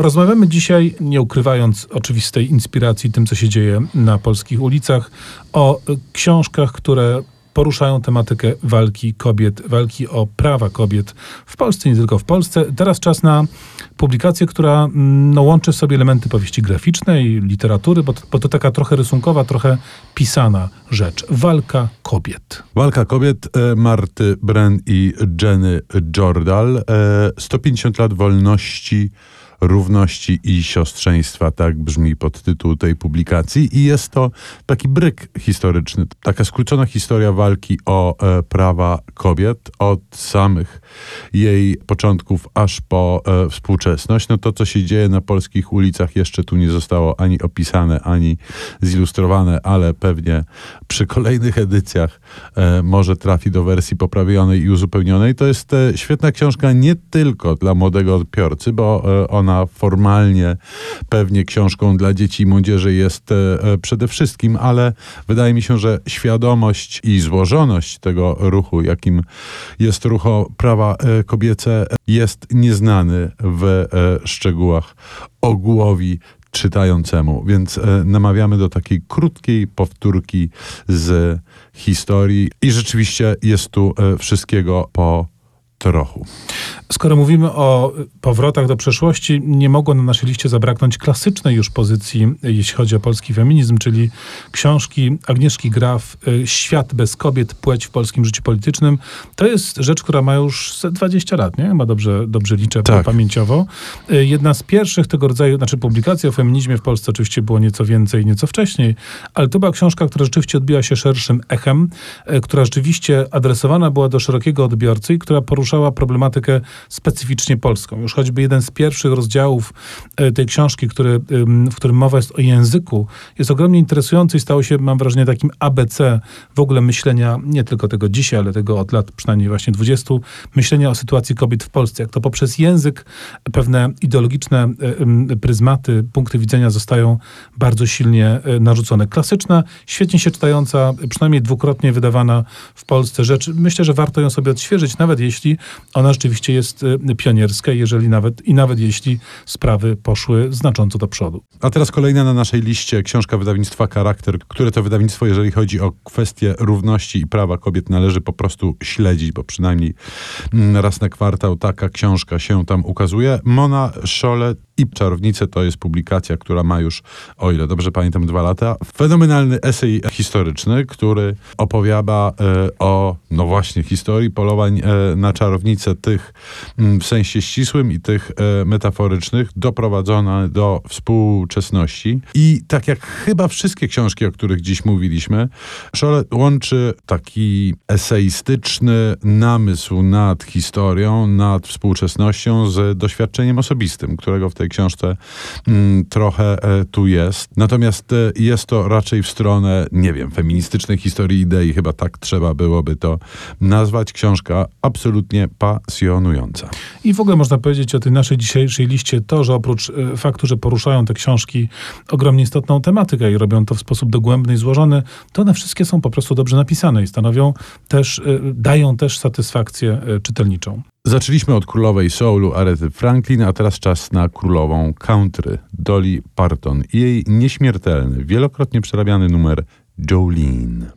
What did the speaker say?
Rozmawiamy dzisiaj, nie ukrywając oczywistej inspiracji tym, co się dzieje na polskich ulicach, o książkach, które poruszają tematykę walki kobiet, walki o prawa kobiet w Polsce, nie tylko w Polsce. Teraz czas na publikację, która mm, no, łączy w sobie elementy powieści graficznej, literatury, bo to, bo to taka trochę rysunkowa, trochę pisana rzecz. Walka kobiet. Walka kobiet e, Marty Bren i Jenny Jordal. E, 150 lat wolności równości i siostrzeństwa, tak brzmi podtytuł tej publikacji. I jest to taki bryk historyczny, taka skrócona historia walki o e, prawa kobiet od samych jej początków aż po e, współczesność. No to, co się dzieje na polskich ulicach, jeszcze tu nie zostało ani opisane, ani zilustrowane, ale pewnie przy kolejnych edycjach e, może trafi do wersji poprawionej i uzupełnionej. To jest e, świetna książka nie tylko dla młodego odbiorcy, bo e, ona formalnie pewnie książką dla dzieci i młodzieży jest e, e, przede wszystkim, ale wydaje mi się, że świadomość i złożoność tego ruchu, jakim jest ruch o prawa e, kobiece, jest nieznany w szczegółach ogółowi czytającemu. Więc namawiamy do takiej krótkiej powtórki z historii i rzeczywiście jest tu wszystkiego po trochu. Skoro mówimy o powrotach do przeszłości, nie mogło na naszej liście zabraknąć klasycznej już pozycji, jeśli chodzi o polski feminizm, czyli książki Agnieszki Graf y, Świat bez kobiet, płeć w polskim życiu politycznym. To jest rzecz, która ma już 20 lat, nie? Ma dobrze, dobrze liczę tak. pamięciowo. Y, jedna z pierwszych tego rodzaju, znaczy publikacji o feminizmie w Polsce oczywiście było nieco więcej, nieco wcześniej, ale to była książka, która rzeczywiście odbiła się szerszym echem, y, która rzeczywiście adresowana była do szerokiego odbiorcy i która poruszała problematykę specyficznie polską. Już choćby jeden z pierwszych rozdziałów e, tej książki, który, w którym mowa jest o języku, jest ogromnie interesujący i stało się, mam wrażenie, takim ABC w ogóle myślenia, nie tylko tego dzisiaj, ale tego od lat przynajmniej właśnie 20, myślenia o sytuacji kobiet w Polsce. Jak to poprzez język pewne ideologiczne e, pryzmaty, punkty widzenia zostają bardzo silnie e, narzucone. Klasyczna, świetnie się czytająca, przynajmniej dwukrotnie wydawana w Polsce rzecz. Myślę, że warto ją sobie odświeżyć, nawet jeśli ona rzeczywiście jest jest y, pionierska, jeżeli nawet, i nawet jeśli sprawy poszły znacząco do przodu. A teraz kolejna na naszej liście książka wydawnictwa Charakter, które to wydawnictwo, jeżeli chodzi o kwestie równości i prawa kobiet, należy po prostu śledzić, bo przynajmniej mm, raz na kwartał taka książka się tam ukazuje. Mona Szole i Czarownice to jest publikacja, która ma już, o ile dobrze pamiętam, dwa lata. Fenomenalny esej historyczny, który opowiada e, o, no właśnie, historii polowań e, na czarownice, tych mm, w sensie ścisłym i tych e, metaforycznych, doprowadzona do współczesności. I tak jak chyba wszystkie książki, o których dziś mówiliśmy, Szole łączy taki eseistyczny namysł nad historią, nad współczesnością z doświadczeniem osobistym, którego w tej książce mm, trochę e, tu jest. Natomiast e, jest to raczej w stronę, nie wiem, feministycznej historii idei, chyba tak trzeba byłoby to nazwać. Książka absolutnie pasjonująca. I w ogóle można powiedzieć o tej naszej dzisiejszej liście to, że oprócz e, faktu, że poruszają te książki ogromnie istotną tematykę i robią to w sposób dogłębny i złożony, to one wszystkie są po prostu dobrze napisane i stanowią też, dają też satysfakcję czytelniczą. Zaczęliśmy od królowej soulu Arety Franklin, a teraz czas na królową country Dolly Parton i jej nieśmiertelny, wielokrotnie przerabiany numer Jolene.